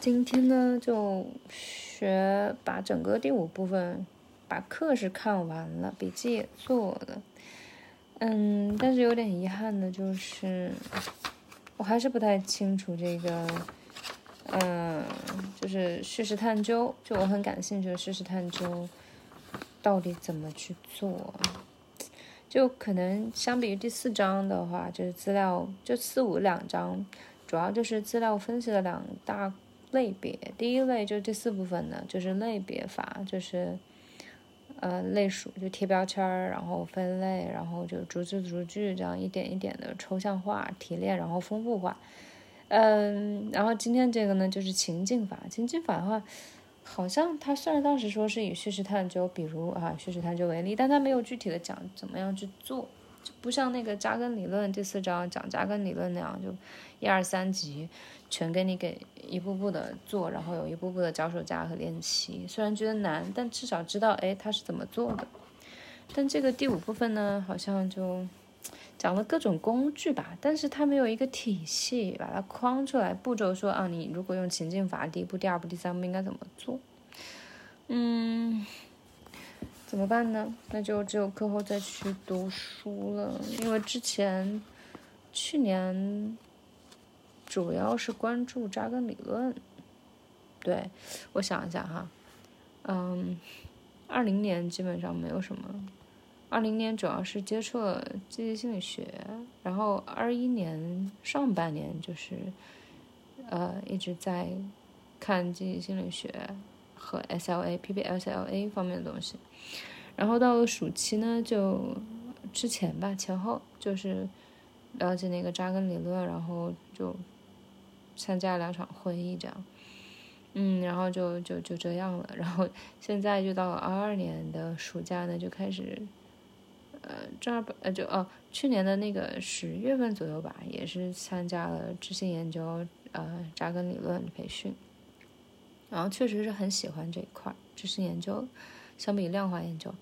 今天呢，就学把整个第五部分，把课是看完了，笔记也做了。嗯，但是有点遗憾的就是，我还是不太清楚这个，嗯，就是叙事探究，就我很感兴趣的叙事探究，到底怎么去做？就可能相比于第四章的话，就是资料就四五两章，主要就是资料分析的两大类别。第一类就是第四部分呢，就是类别法，就是呃类属，就贴标签儿，然后分类，然后就逐字逐句这样一点一点的抽象化提炼，然后丰富化。嗯，然后今天这个呢，就是情境法。情境法的话。好像他虽然当时说是以叙事探究，比如啊叙事探究为例，但他没有具体的讲怎么样去做，就不像那个扎根理论第四章讲扎根理论那样，就一二三级全给你给一步步的做，然后有一步步的脚手架和练习。虽然觉得难，但至少知道哎他是怎么做的。但这个第五部分呢，好像就。讲了各种工具吧，但是它没有一个体系把它框出来，步骤说啊，你如果用情境法，第一步、第二步、第三步应该怎么做？嗯，怎么办呢？那就只有课后再去读书了，因为之前去年主要是关注扎根理论。对，我想一下哈，嗯，二零年基本上没有什么。二零年主要是接触了积极心理学，然后二一年上半年就是，呃，一直在看积极心理学和 SLA、PBSLA 方面的东西，然后到了暑期呢，就之前吧，前后就是了解那个扎根理论，然后就参加两场会议，这样，嗯，然后就就就这样了，然后现在就到了二二年的暑假呢，就开始。呃，正儿八呃就哦，去年的那个十月份左右吧，也是参加了知性研究呃扎根理论培训，然后确实是很喜欢这一块知识研究，相比量化研究，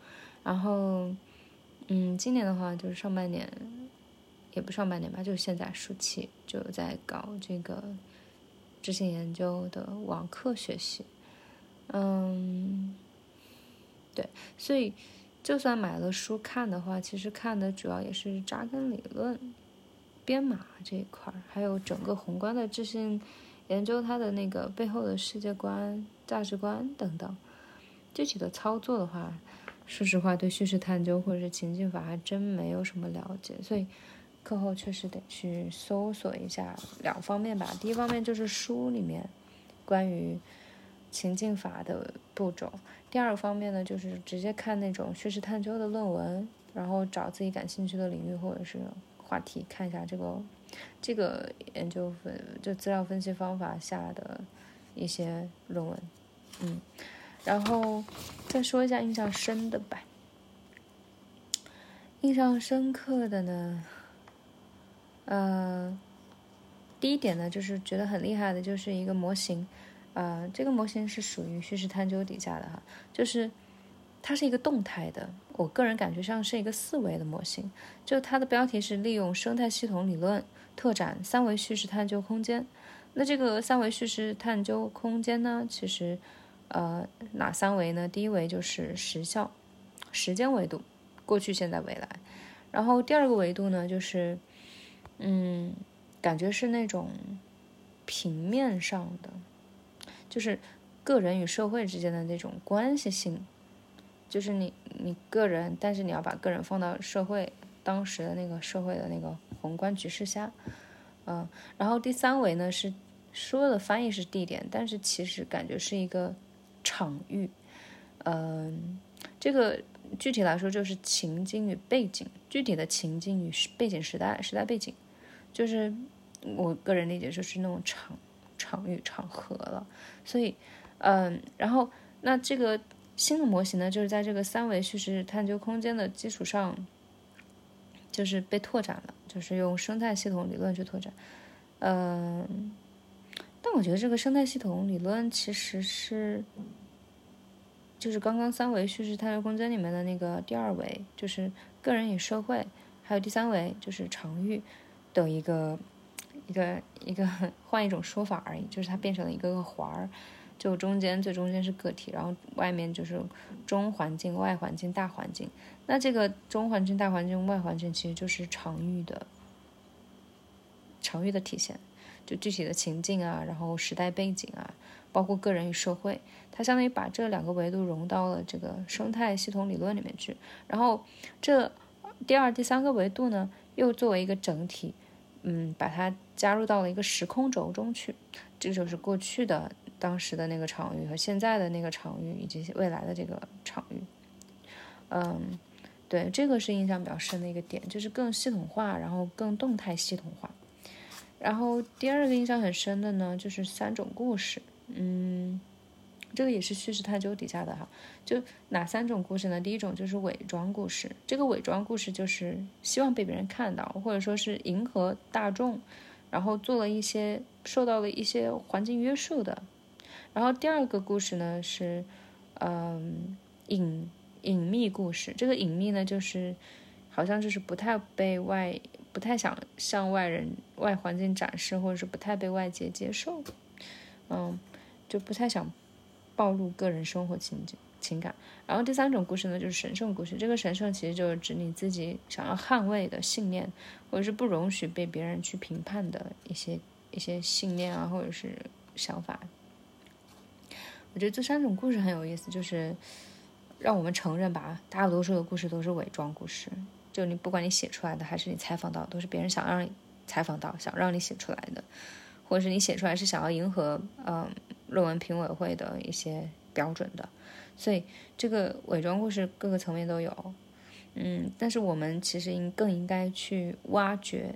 然后嗯，今年的话就是上半年，也不上半年吧，就是现在暑期就在搞这个知性研究的网课学习，嗯，对，所以。就算买了书看的话，其实看的主要也是扎根理论、编码这一块儿，还有整个宏观的知性研究它的那个背后的世界观、价值观等等。具体的操作的话，说实话，对叙事探究或者是情境法还真没有什么了解，所以课后确实得去搜索一下两方面吧。第一方面就是书里面关于。情境法的步骤。第二个方面呢，就是直接看那种叙事探究的论文，然后找自己感兴趣的领域或者是话题，看一下这个这个研究分就资料分析方法下的一些论文。嗯，然后再说一下印象深的吧。印象深刻的呢，呃，第一点呢，就是觉得很厉害的，就是一个模型。呃，这个模型是属于叙事探究底下的哈，就是它是一个动态的，我个人感觉上是一个四维的模型。就它的标题是利用生态系统理论拓展三维叙事探究空间。那这个三维叙事探究空间呢，其实呃哪三维呢？第一维就是时效，时间维度，过去、现在、未来。然后第二个维度呢，就是嗯，感觉是那种平面上的。就是个人与社会之间的那种关系性，就是你你个人，但是你要把个人放到社会当时的那个社会的那个宏观局势下，嗯，然后第三维呢是说的翻译是地点，但是其实感觉是一个场域，嗯，这个具体来说就是情境与背景，具体的情境与背景时代时代背景，就是我个人理解就是那种场。场域场合了，所以，嗯，然后那这个新的模型呢，就是在这个三维叙事探究空间的基础上，就是被拓展了，就是用生态系统理论去拓展，嗯，但我觉得这个生态系统理论其实是，就是刚刚三维叙事探究空间里面的那个第二维，就是个人与社会，还有第三维就是场域的一个。一个一个换一种说法而已，就是它变成了一个个环儿，就中间最中间是个体，然后外面就是中环境、外环境、大环境。那这个中环境、大环境、外环境其实就是场域的场域的体现，就具体的情境啊，然后时代背景啊，包括个人与社会，它相当于把这两个维度融到了这个生态系统理论里面去，然后这第二、第三个维度呢，又作为一个整体，嗯，把它加入到了一个时空轴中去，这就是过去的当时的那个场域和现在的那个场域以及未来的这个场域，嗯。对，这个是印象比较深的一个点，就是更系统化，然后更动态系统化。然后第二个印象很深的呢，就是三种故事。嗯，这个也是叙事探究底下的哈。就哪三种故事呢？第一种就是伪装故事，这个伪装故事就是希望被别人看到，或者说是迎合大众，然后做了一些受到了一些环境约束的。然后第二个故事呢是，嗯，隐。隐秘故事，这个隐秘呢，就是好像就是不太被外，不太想向外人、外环境展示，或者是不太被外界接受，嗯，就不太想暴露个人生活情景、情感。然后第三种故事呢，就是神圣故事。这个神圣其实就是指你自己想要捍卫的信念，或者是不容许被别人去评判的一些一些信念啊，或者是想法。我觉得这三种故事很有意思，就是。让我们承认吧，大多数的故事都是伪装故事。就你不管你写出来的还是你采访到，都是别人想让你采访到、想让你写出来的，或者是你写出来是想要迎合嗯论文评委会的一些标准的。所以这个伪装故事各个层面都有，嗯，但是我们其实应更应该去挖掘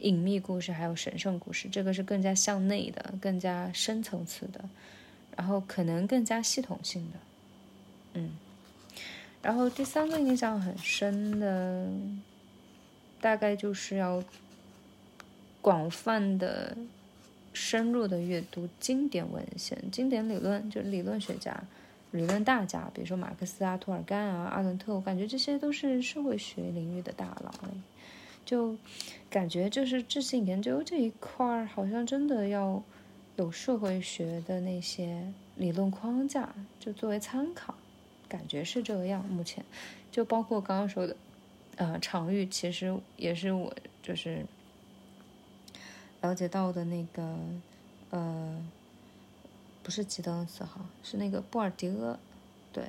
隐秘故事还有神圣故事，这个是更加向内的、更加深层次的，然后可能更加系统性的。嗯，然后第三个印象很深的，大概就是要广泛的、深入的阅读经典文献、经典理论，就是理论学家、理论大家，比如说马克思啊、涂尔干啊、阿伦特，我感觉这些都是社会学领域的大佬就感觉就是智性研究这一块儿，好像真的要有社会学的那些理论框架，就作为参考。感觉是这个样，目前就包括刚刚说的，呃，场域其实也是我就是了解到的那个，呃，不是吉登斯哈，是那个布尔迪厄，对，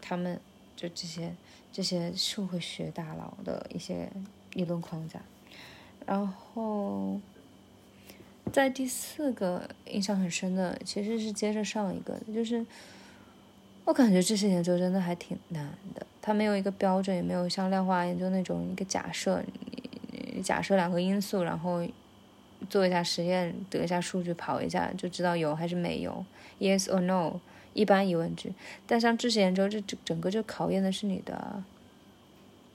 他们就这些这些社会学大佬的一些理论框架，然后在第四个印象很深的，其实是接着上一个，就是。我感觉这些研究真的还挺难的，它没有一个标准，也没有像量化研究那种一个假设，你假设两个因素，然后做一下实验，得一下数据，跑一下就知道有还是没有，yes or no，一般疑问句。但像知识研究，这整整个就考验的是你的，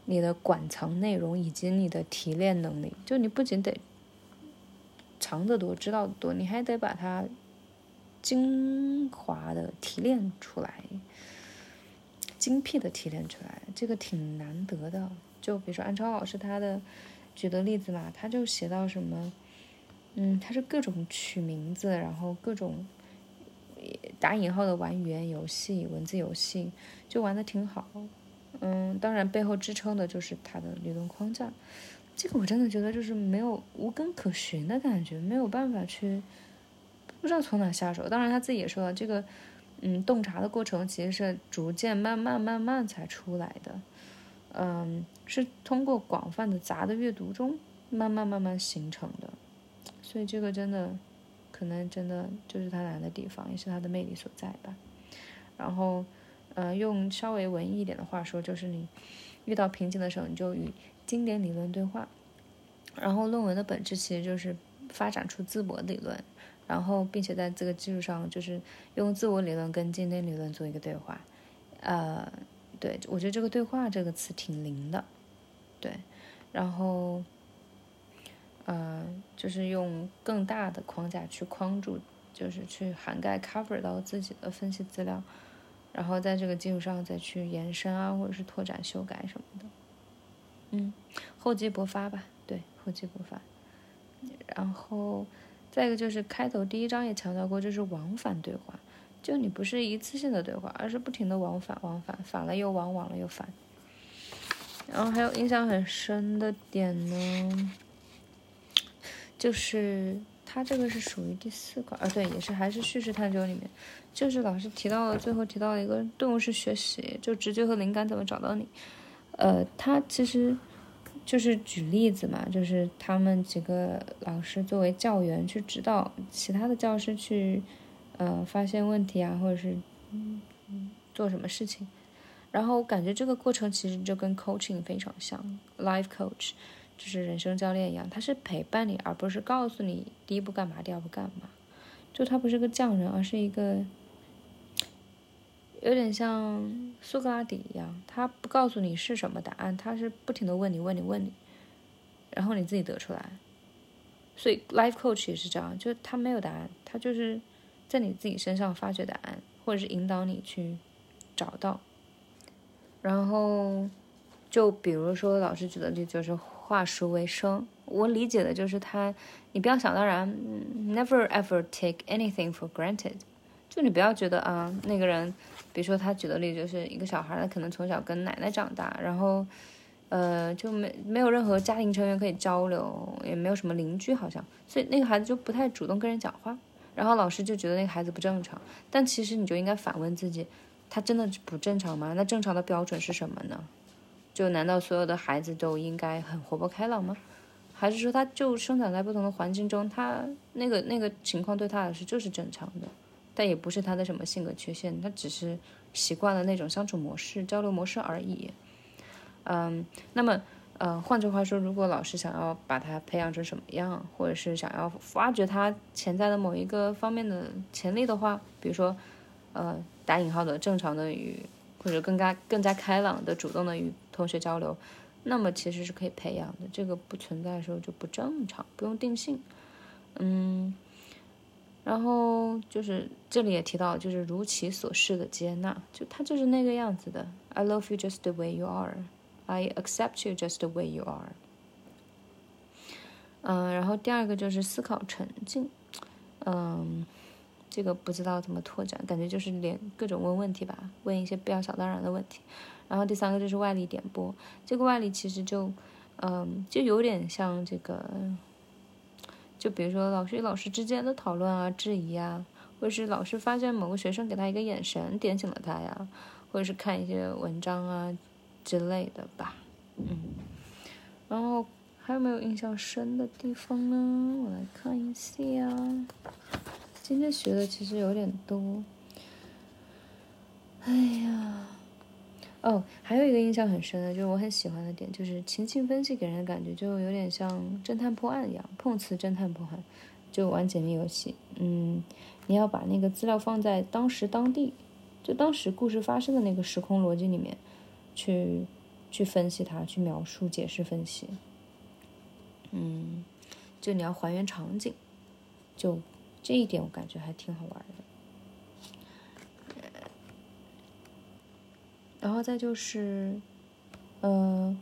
你的馆藏内容以及你的提炼能力。就你不仅得藏得多，知道的多，你还得把它。精华的提炼出来，精辟的提炼出来，这个挺难得的。就比如说安超老师他的举的例子嘛，他就写到什么，嗯，他是各种取名字，然后各种打引号的玩语言游戏、文字游戏，就玩的挺好。嗯，当然背后支撑的就是他的理论框架。这个我真的觉得就是没有无根可寻的感觉，没有办法去。不知道从哪下手，当然他自己也说了，这个，嗯，洞察的过程其实是逐渐慢慢慢慢才出来的，嗯，是通过广泛的杂的阅读中慢慢慢慢形成的，所以这个真的，可能真的就是他难的地方，也是他的魅力所在吧。然后，呃，用稍微文艺一点的话说，就是你遇到瓶颈的时候，你就与经典理论对话，然后论文的本质其实就是发展出自我理论。然后，并且在这个基础上，就是用自我理论跟经典理论做一个对话，呃，对我觉得这个“对话”这个词挺灵的，对，然后，呃，就是用更大的框架去框住，就是去涵盖 cover 到自己的分析资料，然后在这个基础上再去延伸啊，或者是拓展、修改什么的，嗯，厚积薄发吧，对，厚积薄发。然后再一个就是开头第一章也强调过，就是往返对话，就你不是一次性的对话，而是不停的往返，往返，返了又往，往了又返。然后还有印象很深的点呢，就是他这个是属于第四块，啊对，也是还是叙事探究里面，就是老师提到了最后提到了一个动物式学习，就直觉和灵感怎么找到你，呃，他其实就是举例子嘛，就是他们几个老师作为教员去指导其他的教师去，呃，发现问题啊，或者是嗯做什么事情。然后我感觉这个过程其实就跟 coaching 非常像，life coach 就是人生教练一样，他是陪伴你，而不是告诉你第一步干嘛，第二步干嘛。就他不是个匠人，而是一个有点像苏格拉底一样，他不告诉你是什么答案，他是不停的问你问你问你，然后你自己得出来。所以 life coach 也是这样，就他没有答案，他就是在你自己身上发掘答案，或者是引导你去找到。然后，就比如说老师举的例子就是化熟为生，我理解的就是他，你不要想当然，never ever take anything for granted，就你不要觉得啊那个人，比如说他举的例子就是一个小孩，他可能从小跟奶奶长大，然后，呃就没没有任何家庭成员可以交流，也没有什么邻居好像，所以那个孩子就不太主动跟人讲话，然后老师就觉得那个孩子不正常，但其实你就应该反问自己。他真的不正常吗？那正常的标准是什么呢？就难道所有的孩子都应该很活泼开朗吗？还是说他就生长在不同的环境中，他那个那个情况对他来说就是正常的？但也不是他的什么性格缺陷，他只是习惯了那种相处模式、交流模式而已。嗯，那么，呃，换句话说，如果老师想要把他培养成什么样，或者是想要挖掘他潜在的某一个方面的潜力的话，比如说，呃。打引号的正常的与或者更加更加开朗的主动的与同学交流，那么其实是可以培养的。这个不存在的时候就不正常，不用定性。嗯，然后就是这里也提到，就是如其所示的接纳，就他就是那个样子的。I love you just the way you are. I accept you just the way you are. 嗯，然后第二个就是思考沉浸。嗯。这个不知道怎么拓展，感觉就是连各种问问题吧，问一些比较小当然的问题。然后第三个就是外力点拨，这个外力其实就，嗯，就有点像这个，就比如说老师与老师之间的讨论啊、质疑啊，或者是老师发现某个学生给他一个眼神点醒了他呀，或者是看一些文章啊之类的吧，嗯。然后还有没有印象深的地方呢？我来看一下。今天学的其实有点多，哎呀，哦，还有一个印象很深的，就是我很喜欢的点，就是情境分析给人的感觉就有点像侦探破案一样，碰瓷侦探破案，就玩解密游戏。嗯，你要把那个资料放在当时当地，就当时故事发生的那个时空逻辑里面，去去分析它，去描述、解释、分析。嗯，就你要还原场景，就。这一点我感觉还挺好玩的，然后再就是，呃，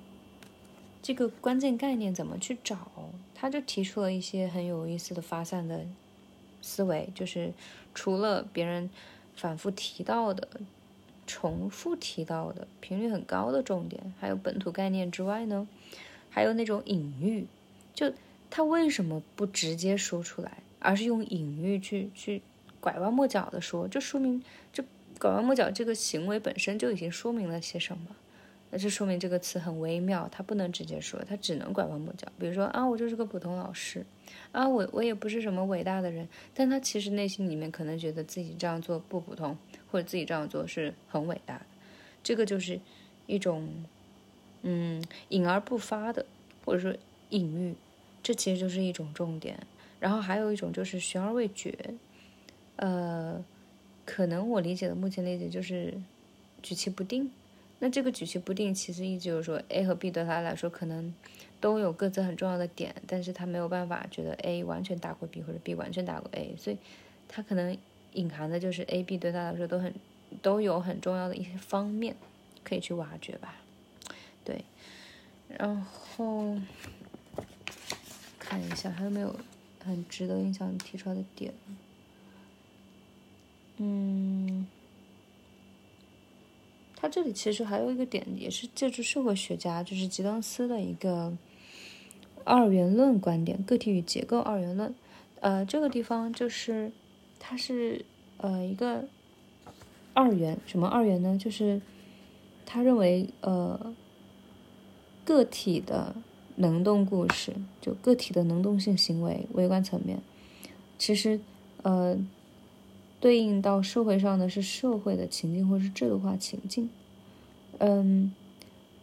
这个关键概念怎么去找？他就提出了一些很有意思的发散的思维，就是除了别人反复提到的、重复提到的、频率很高的重点，还有本土概念之外呢，还有那种隐喻，就他为什么不直接说出来？而是用隐喻去去拐弯抹角的说，这说明这拐弯抹角这个行为本身就已经说明了些什么？那这说明这个词很微妙，它不能直接说，它只能拐弯抹角。比如说啊，我就是个普通老师，啊，我我也不是什么伟大的人，但他其实内心里面可能觉得自己这样做不普通，或者自己这样做是很伟大的。这个就是一种嗯隐而不发的，或者说隐喻，这其实就是一种重点。然后还有一种就是悬而未决，呃，可能我理解的目前理解就是举棋不定。那这个举棋不定其实意思就是说，A 和 B 对他来说可能都有各自很重要的点，但是他没有办法觉得 A 完全打过 B 或者 B 完全打过 A，所以他可能隐含的就是 A、B 对他来说都很都有很重要的一些方面可以去挖掘吧。对，然后看一下还有没有。很值得印象提出来的点。嗯，他这里其实还有一个点，也是借助社会学家，就是吉登斯的一个二元论观点，个体与结构二元论。呃，这个地方就是它是呃一个二元，什么二元呢？就是他认为呃个体的能动故事，就个体的能动性行为，微观层面，其实呃。对应到社会上的是社会的情境或是制度化情境，嗯，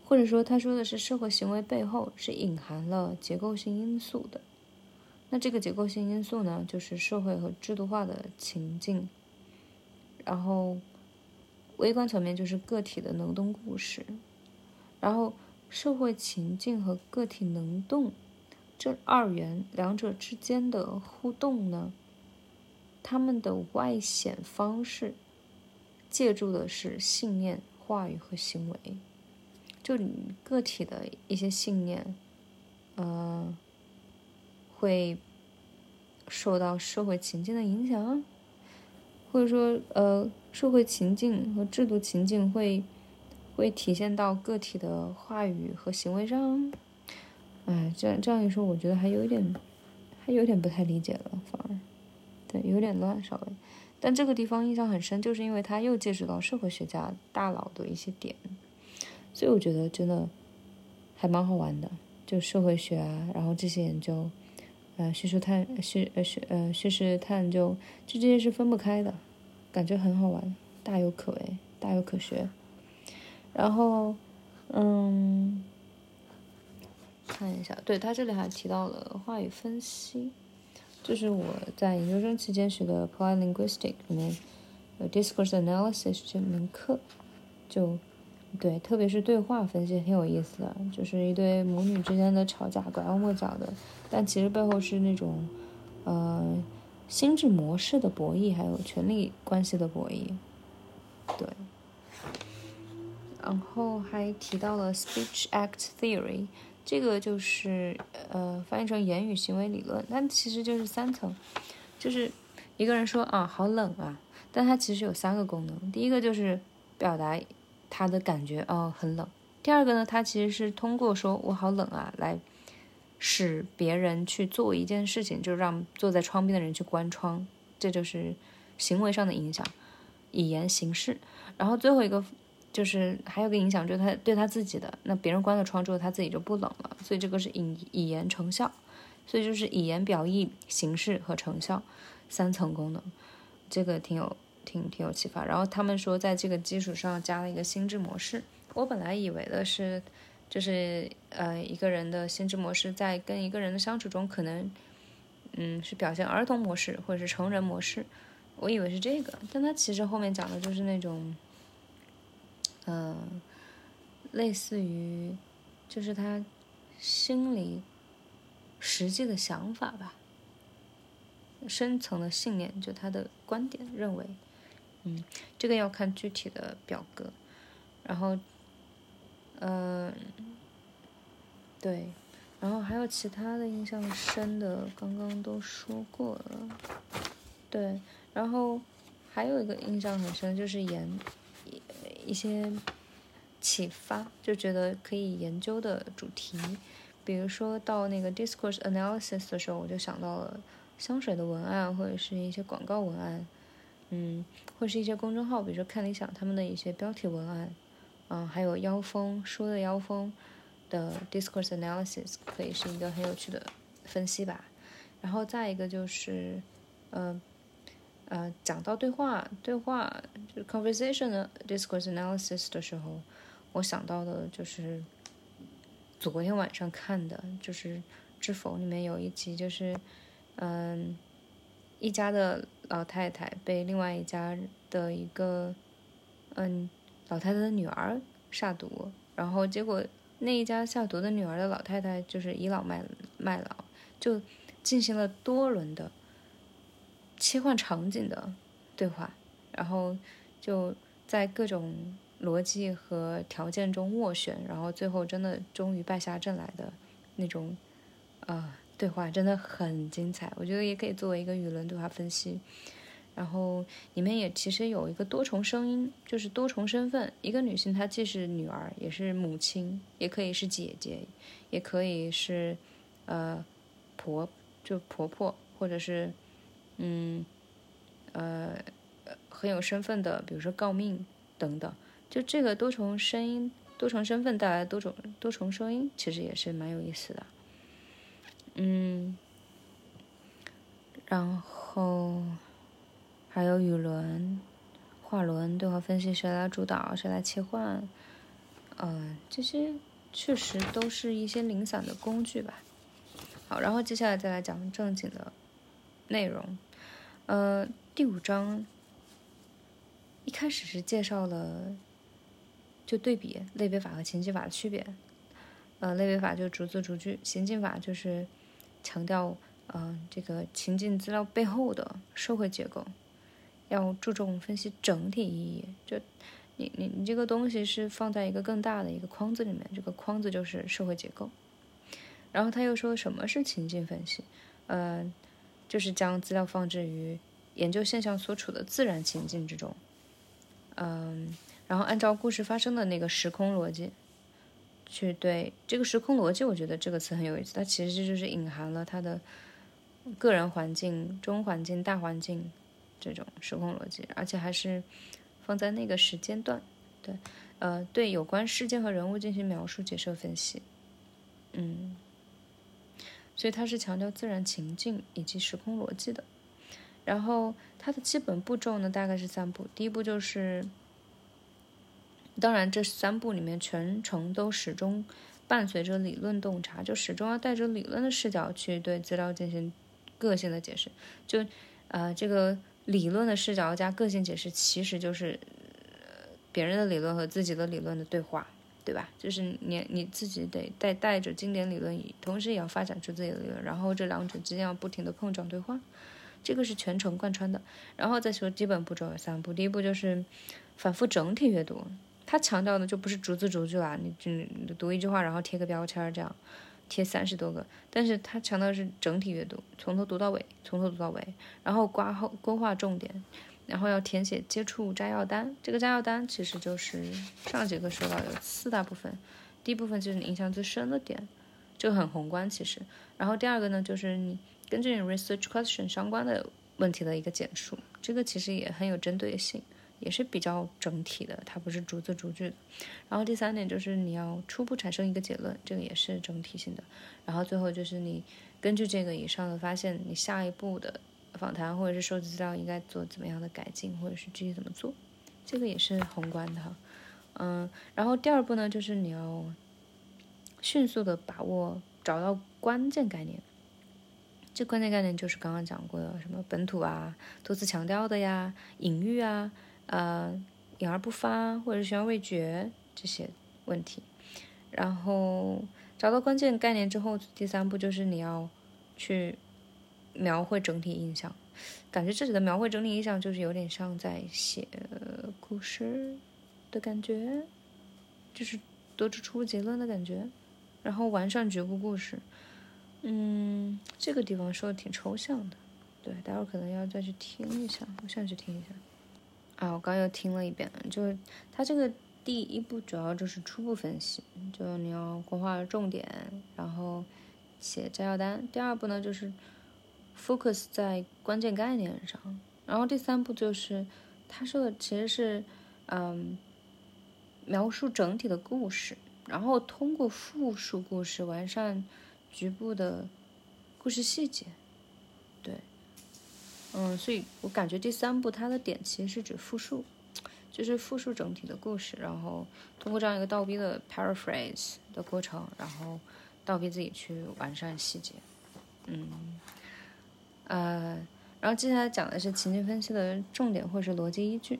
或者说他说的是社会行为背后是隐含了结构性因素的，那这个结构性因素呢，就是社会和制度化的情境，然后微观层面就是个体的能动故事，然后社会情境和个体能动这二元两者之间的互动呢？他们的外显方式，借助的是信念、话语和行为，就你个体的一些信念，呃，会受到社会情境的影响，或者说，呃，社会情境和制度情境会会体现到个体的话语和行为上。哎，这样这样一说，我觉得还有一点，还有点不太理解了，反而。有点乱，稍微，但这个地方印象很深，就是因为他又接触到社会学家大佬的一些点，所以我觉得真的还蛮好玩的，就社会学啊，然后这些研究，呃，叙述探叙呃叙呃叙事探究，就这些是分不开的，感觉很好玩，大有可为，大有可学。然后，嗯，看一下，对他这里还提到了话语分析。就是我在研究生期间学的 Applied Linguistics 里面有 Discourse Analysis 这门课，就对，特别是对话分析挺有意思的，就是一对母女之间的吵架，拐弯抹角的，但其实背后是那种呃心智模式的博弈，还有权力关系的博弈，对。然后还提到了 Speech Act Theory。这个就是呃，翻译成言语行为理论，它其实就是三层，就是一个人说啊，好冷啊，但它其实有三个功能。第一个就是表达他的感觉，哦，很冷。第二个呢，它其实是通过说我好冷啊，来使别人去做一件事情，就是让坐在窗边的人去关窗，这就是行为上的影响，以言行事。然后最后一个。就是还有个影响，就是他对他自己的，那别人关了窗之后，他自己就不冷了，所以这个是以以言成效，所以就是以言表意、形式和成效三层功能，这个挺有挺挺有启发。然后他们说，在这个基础上加了一个心智模式。我本来以为的是，就是呃一个人的心智模式在跟一个人的相处中，可能嗯是表现儿童模式或者是成人模式，我以为是这个，但他其实后面讲的就是那种。嗯，类似于，就是他心里实际的想法吧，深层的信念，就他的观点认为，嗯，这个要看具体的表格，然后，嗯，对，然后还有其他的印象深的，刚刚都说过了，对，然后还有一个印象很深就是盐。一些启发，就觉得可以研究的主题，比如说到那个 discourse analysis 的时候，我就想到了香水的文案，或者是一些广告文案，嗯，或是一些公众号，比如说看理想他们的一些标题文案，嗯，还有妖风书的妖风的 discourse analysis 可以是一个很有趣的分析吧。然后再一个就是，嗯。呃，呃讲到对话，对话就是 conversation 的 discourse analysis 的时候，我想到的就是昨天晚上看的，就是《知否》里面有一集，就是嗯，一家的老太太被另外一家的一个嗯老太太的女儿下毒，然后结果那一家下毒的女儿的老太太就是倚老卖卖老，就进行了多轮的。切换场景的对话，然后就在各种逻辑和条件中斡旋，然后最后真的终于败下阵来的那种，呃，对话真的很精彩，我觉得也可以作为一个语论对话分析。然后里面也其实有一个多重声音，就是多重身份。一个女性她既是女儿，也是母亲，也可以是姐姐，也可以是呃婆，就婆婆，或者是嗯呃很有身份的，比如说诰命等等。就这个多重声音、多重身份带来多种多重声音，其实也是蛮有意思的。嗯，然后。还有语轮、画轮对话分析，谁来主导，谁来切换？嗯，这些确实都是一些零散的工具吧。好，然后接下来再来讲正经的内容。呃，第五章一开始是介绍了，就对比类别法和情境法的区别。呃，类别法就逐字逐句，情境法就是强调嗯这个情境资料背后的社会结构。要注重分析整体意义，就你你你这个东西是放在一个更大的一个框子里面，这个框子就是社会结构。然后他又说什么是情境分析？呃，就是将资料放置于研究现象所处的自然情境之中，嗯，然后按照故事发生的那个时空逻辑去对这个时空逻辑，我觉得这个词很有意思，它其实就是隐含了它的个人环境、中环境、大环境。这种时空逻辑，而且还是放在那个时间段，对，呃，对有关事件和人物进行描述、解释、分析，嗯，所以它是强调自然情境以及时空逻辑的。然后它的基本步骤呢，大概是三步。第一步就是，当然这三步里面全程都始终伴随着理论洞察，就始终要带着理论的视角去对资料进行个性的解释，就，呃，这个。理论的视角加个性解释，其实就是别人的理论和自己的理论的对话，对吧？就是你你自己得带带着经典理论，同时也要发展出自己的理论，然后这两者之间要不停的碰撞对话，这个是全程贯穿的。然后再说基本步骤有三步，第一步就是反复整体阅读，他强调的就不是逐字逐句啦，你就读一句话然后贴个标签这样。贴三十多个，但是他强调是整体阅读，从头读到尾，从头读到尾，然后刮后勾画重点，然后要填写接触摘要单。这个摘要单其实就是上节课说到有四大部分，第一部分就是你印象最深的点，就很宏观其实。然后第二个呢，就是你根据你 research question 相关的问题的一个简述，这个其实也很有针对性。也是比较整体的，它不是逐字逐句的。然后第三点就是你要初步产生一个结论，这个也是整体性的。然后最后就是你根据这个以上的发现，你下一步的访谈或者是收集资料应该做怎么样的改进，或者是具体怎么做，这个也是宏观的哈。嗯，然后第二步呢，就是你要迅速的把握找到关键概念。这关键概念就是刚刚讲过的什么本土啊，多次强调的呀，隐喻啊。呃，隐而不发或者是悬而未决这些问题，然后找到关键概念之后，第三步就是你要去描绘整体印象。感觉这里的描绘整体印象就是有点像在写故事的感觉，就是得出初步结论的感觉，然后完善局部故事。嗯，这个地方说的挺抽象的，对，待会儿可能要再去听一下，我想去听一下。啊，我刚又听了一遍，就是它这个第一步主要就是初步分析，就你要规划重点，然后写摘要单。第二步呢，就是 focus 在关键概念上，然后第三步就是他说的其实是嗯描述整体的故事，然后通过复述故事完善局部的故事细节，对。嗯，所以我感觉第三步它的点其实是指复述，就是复述整体的故事，然后通过这样一个倒逼的 paraphrase 的过程，然后倒逼自己去完善细节。嗯，呃，然后接下来讲的是情境分析的重点或是逻辑依据，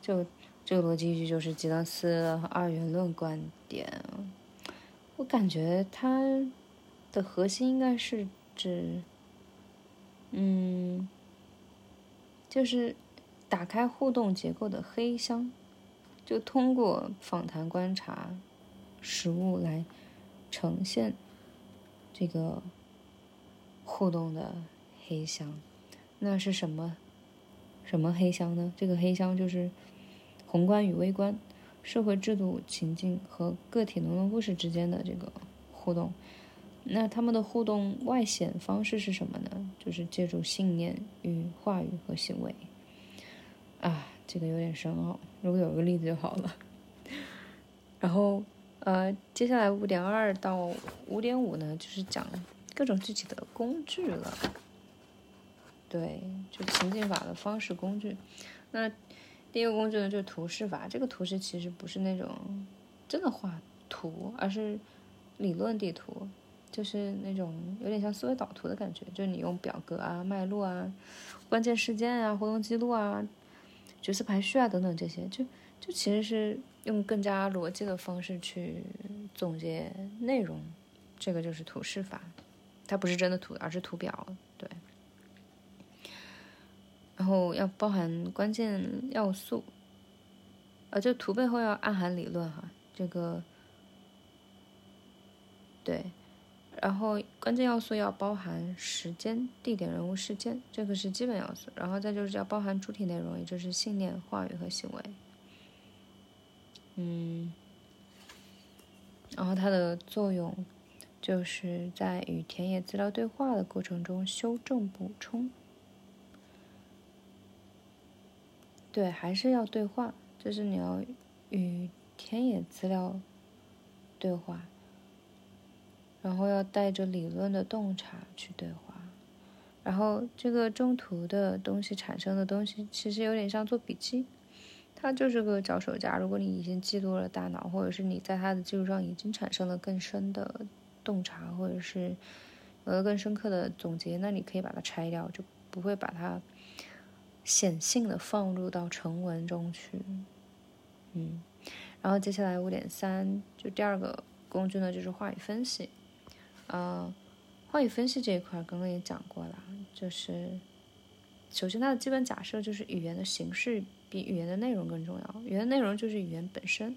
就这个逻辑依据就是吉德斯二元论观点。我感觉它的核心应该是指，嗯。就是打开互动结构的黑箱，就通过访谈观察实物来呈现这个互动的黑箱。那是什么？什么黑箱呢？这个黑箱就是宏观与微观、社会制度情境和个体农农故事之间的这个互动。那他们的互动外显方式是什么呢？就是借助信念与话语和行为。啊，这个有点深奥，如果有个例子就好了。然后，呃，接下来五点二到五点五呢，就是讲各种具体的工具了。对，就情境法的方式工具。那第一个工具呢，就是图示法。这个图示其实不是那种真的画图，而是理论地图，就是那种有点像思维导图的感觉。就是你用表格啊、脉络啊、关键事件啊、活动记录啊、角色排序啊等等这些，就就其实是用更加逻辑的方式去总结内容。这个就是图示法，它不是真的图，而是图表。对。然后要包含关键要素，呃，就图背后要暗含理论哈，这个对，然后关键要素要包含时间、地点、人物、事件，这个是基本要素。然后再就是要包含主体内容，也就是信念、话语和行为。嗯，然后它的作用就是在与田野资料对话的过程中修正补充。对，还是要对话，就是你要与田野资料对话，然后要带着理论的洞察去对话，然后这个中途的东西产生的东西，其实有点像做笔记，它就是个脚手架。如果你已经记录了大脑，或者是你在它的基础上已经产生了更深的洞察，或者是有了更深刻的总结，那你可以把它拆掉，就不会把它。显性的放入到成文中去，嗯，然后接下来五点三，就第二个工具呢，就是话语分析。呃，话语分析这一块刚刚也讲过了，就是首先它的基本假设就是语言的形式比语言的内容更重要。语言内容就是语言本身，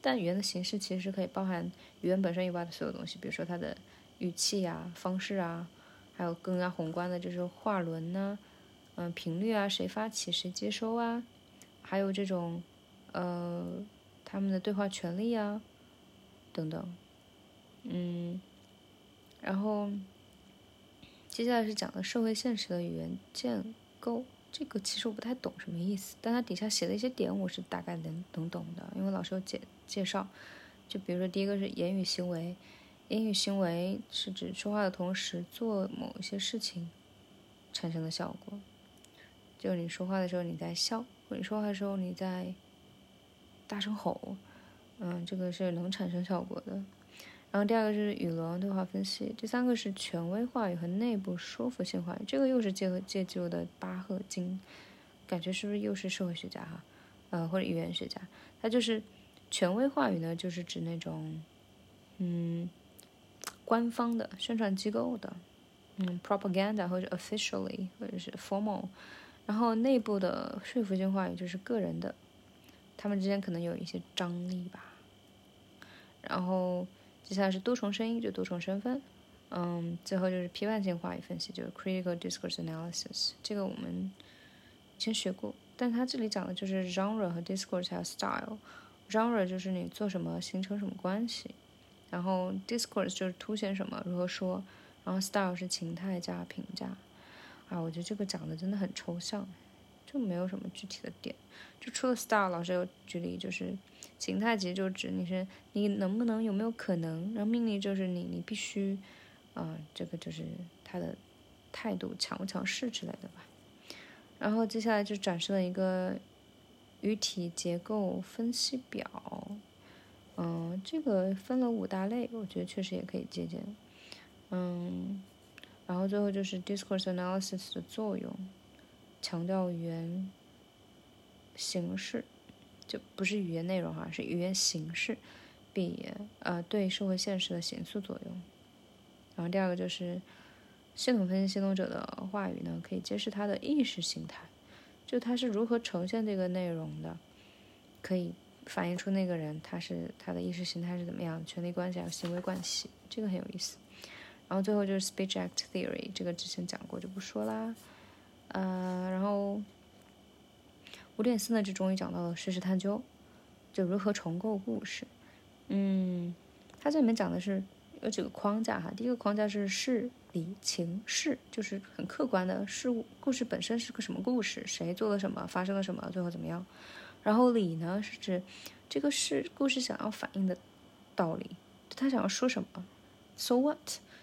但语言的形式其实可以包含语言本身以外的所有东西，比如说它的语气啊、方式啊，还有更加宏观的就是话轮呢。嗯，频率啊，谁发起谁接收啊，还有这种，呃，他们的对话权利啊，等等，嗯，然后接下来是讲的社会现实的语言建构，这个其实我不太懂什么意思，但它底下写的一些点我是大概能能懂的，因为老师有介介绍，就比如说第一个是言语行为，言语行为是指说话的同时做某一些事情产生的效果。就是你说话的时候你在笑，或者你说话的时候你在大声吼，嗯，这个是能产生效果的。然后第二个是语伦对话分析，第三个是权威话语和内部说服性话语，这个又是借和借旧的巴赫金，感觉是不是又是社会学家哈，呃或者语言学家？他就是权威话语呢，就是指那种嗯官方的宣传机构的，嗯 propaganda 或者 officially 或者是 formal。然后内部的说服性话语就是个人的，他们之间可能有一些张力吧。然后接下来是多重声音，就多重身份。嗯，最后就是批判性话语分析，就是 critical discourse analysis。这个我们以前学过，但它这里讲的就是 genre 和 discourse 还有 style。genre 就是你做什么形成什么关系，然后 discourse 就是凸显什么如何说，然后 style 是情态加评价。啊，我觉得这个讲的真的很抽象，就没有什么具体的点。就除了 star 老师有举例，就是形态其实就指你是你能不能有没有可能，然后命令就是你你必须，啊，这个就是他的态度强不强势之类的吧。然后接下来就展示了一个语体结构分析表，嗯，这个分了五大类，我觉得确实也可以借鉴，嗯。然后最后就是 discourse analysis 的作用，强调语言形式，就不是语言内容哈，是语言形式，比呃对社会现实的形塑作用。然后第二个就是系统分析系统者的话语呢，可以揭示他的意识形态，就他是如何呈现这个内容的，可以反映出那个人他是他的意识形态是怎么样，权力关系还有行为关系，这个很有意思。然后最后就是 Speech Act Theory，这个之前讲过就不说啦。呃，然后五点四呢，就终于讲到了叙事探究，就如何重构故事。嗯，它这里面讲的是有几个框架哈。第一个框架是事、理、情、事，就是很客观的事物，故事本身是个什么故事，谁做了什么，发生了什么，最后怎么样。然后理呢，是指这个事故事想要反映的道理，他想要说什么。So what？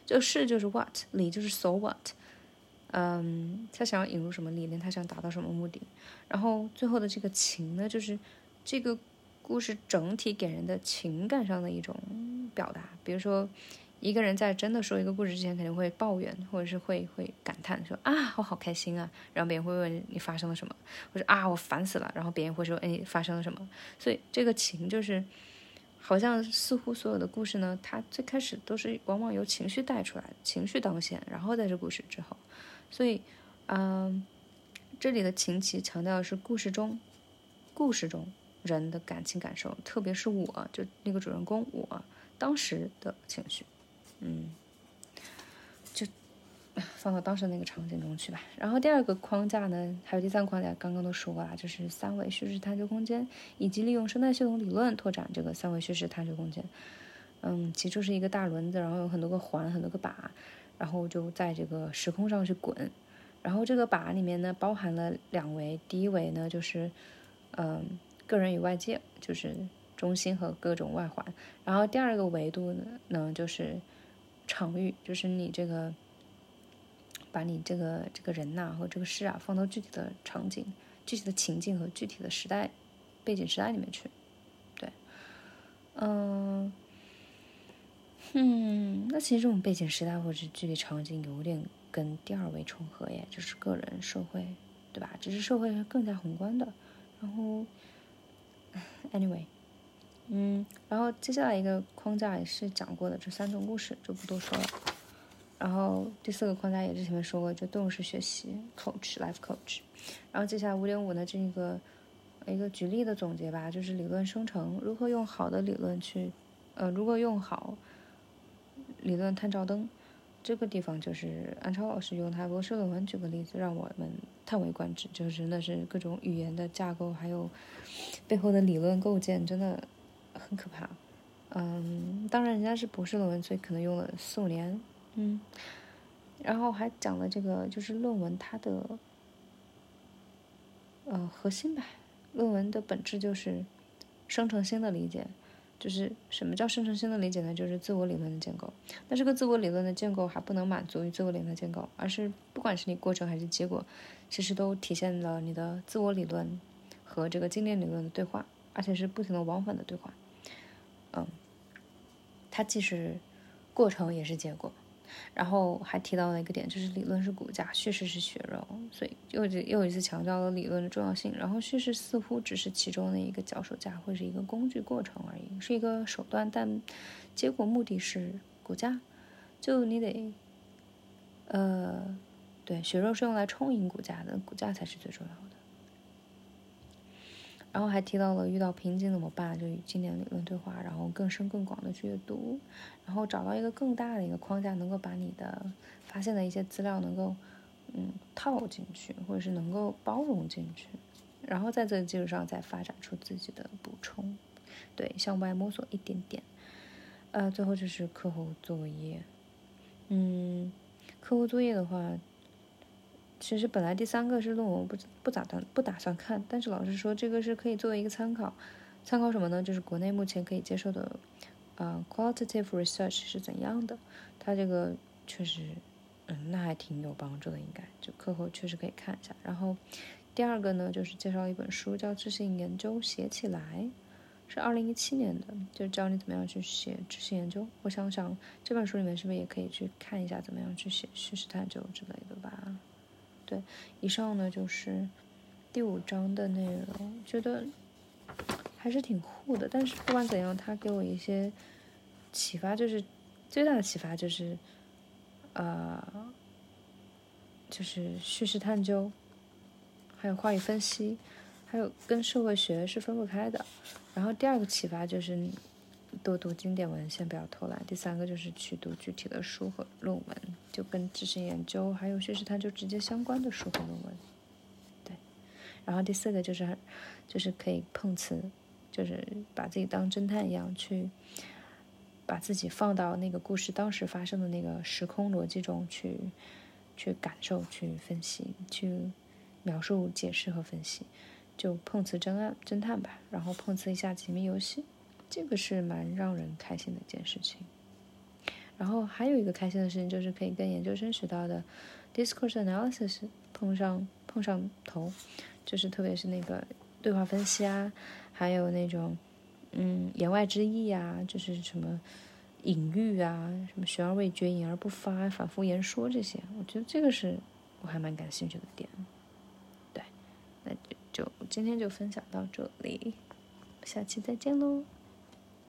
就是就是 what，理就是 so what。嗯，他想要引入什么理念，他想达到什么目的。然后最后的这个情呢，就是这个。故事整体给人的情感上的一种表达，比如说，一个人在真的说一个故事之前，肯定会抱怨，或者是会会感叹说啊，我好开心啊，然后别人会问你发生了什么，或者啊，我烦死了，然后别人会说哎，发生了什么？所以这个情就是，好像似乎所有的故事呢，它最开始都是往往由情绪带出来，情绪当先，然后在这故事之后，所以，嗯，这里的情起强调的是故事中，故事中。人的感情感受，特别是我就那个主人公我当时的情绪，嗯，放到当时那个场景中去吧。然后第二个框架呢，还有第三个框架，刚刚都说了，就是三维叙事探究空间，以及利用生态系统理论拓展这个三维叙事探究空间。嗯，其实就是一个大轮子，然后有很多个环，很多个把，然后就在这个时空上去滚。然后这个把里面呢，包含了两维，第一维呢就是嗯。个人与外界就是中心和各种外环，然后第二个维度，呢就是场域，就是你这个把你这个这个人呐和这个事啊放到具体的场景、具体的情境和具体的时代背景时代里面去。对，嗯，嗯，那其实这种背景时代或者是具体场景有点跟第二位重合耶，就是个人社会，对吧？只是社会更加宏观的，然后。Anyway，嗯，然后接下来一个框架也是讲过的，这三种故事就不多说了。然后第四个框架也是前面说过，就动物式学习，Coach，Life Coach。然后接下来五点五呢，这一个一个举例的总结吧，就是理论生成，如何用好的理论去，呃，如何用好理论探照灯，这个地方就是安超老师用他博士论文举个例子，让我们叹为观止，就是那是各种语言的架构还有。背后的理论构建真的很可怕，嗯，当然人家是博士论文，所以可能用了四五年，嗯，然后还讲了这个就是论文它的，呃，核心吧，论文的本质就是生成新的理解，就是什么叫生成新的理解呢？就是自我理论的建构。那这个自我理论的建构还不能满足于自我理论的建构，而是不管是你过程还是结果，其实都体现了你的自我理论。和这个经典理论的对话，而且是不停的往返的对话，嗯，它既是过程也是结果，然后还提到了一个点，就是理论是骨架，叙事是血肉，所以又又一次强调了理论的重要性。然后叙事似乎只是其中的一个脚手架或者一个工具过程而已，是一个手段，但结果目的是骨架，就你得，呃，对，血肉是用来充盈骨架的，骨架才是最重要的。然后还提到了遇到瓶颈怎么办，就与经典理论对话，然后更深更广的去阅读，然后找到一个更大的一个框架，能够把你的发现的一些资料能够嗯套进去，或者是能够包容进去，然后在这个基础上再发展出自己的补充，对，向外摸索一点点。呃，最后就是课后作业，嗯，课后作业的话。其实本来第三个是论文，不不咋的不打算看，但是老师说这个是可以作为一个参考，参考什么呢？就是国内目前可以接受的，呃，qualitative research 是怎样的？它这个确实，嗯，那还挺有帮助的，应该就课后确实可以看一下。然后第二个呢，就是介绍一本书，叫《知性研究写起来》，是二零一七年的，就教你怎么样去写知识研究。我想想这本书里面是不是也可以去看一下怎么样去写叙事探究之类的吧？对，以上呢就是第五章的内容，觉得还是挺酷的。但是不管怎样，它给我一些启发，就是最大的启发就是，呃，就是叙事探究，还有话语分析，还有跟社会学是分不开的。然后第二个启发就是，多读经典文献，不要偷懒。第三个就是去读具体的书和论文，就跟知识研究还有学习它就直接相关的书和论文。对，然后第四个就是就是可以碰瓷，就是把自己当侦探一样去把自己放到那个故事当时发生的那个时空逻辑中去去感受、去分析、去描述、解释和分析。就碰瓷侦案侦探吧，然后碰瓷一下解密游戏，这个是蛮让人开心的一件事情。然后还有一个开心的事情就是可以跟研究生学到的 discourse analysis 碰上碰上头，就是特别是那个对话分析啊，还有那种嗯言外之意啊，就是什么隐喻啊，什么悬而未决、隐而不发、反复言说这些，我觉得这个是我还蛮感兴趣的点。对，那就。就今天就分享到这里，下期再见喽。